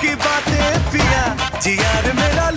की बातें पिया। जिया रे मेरा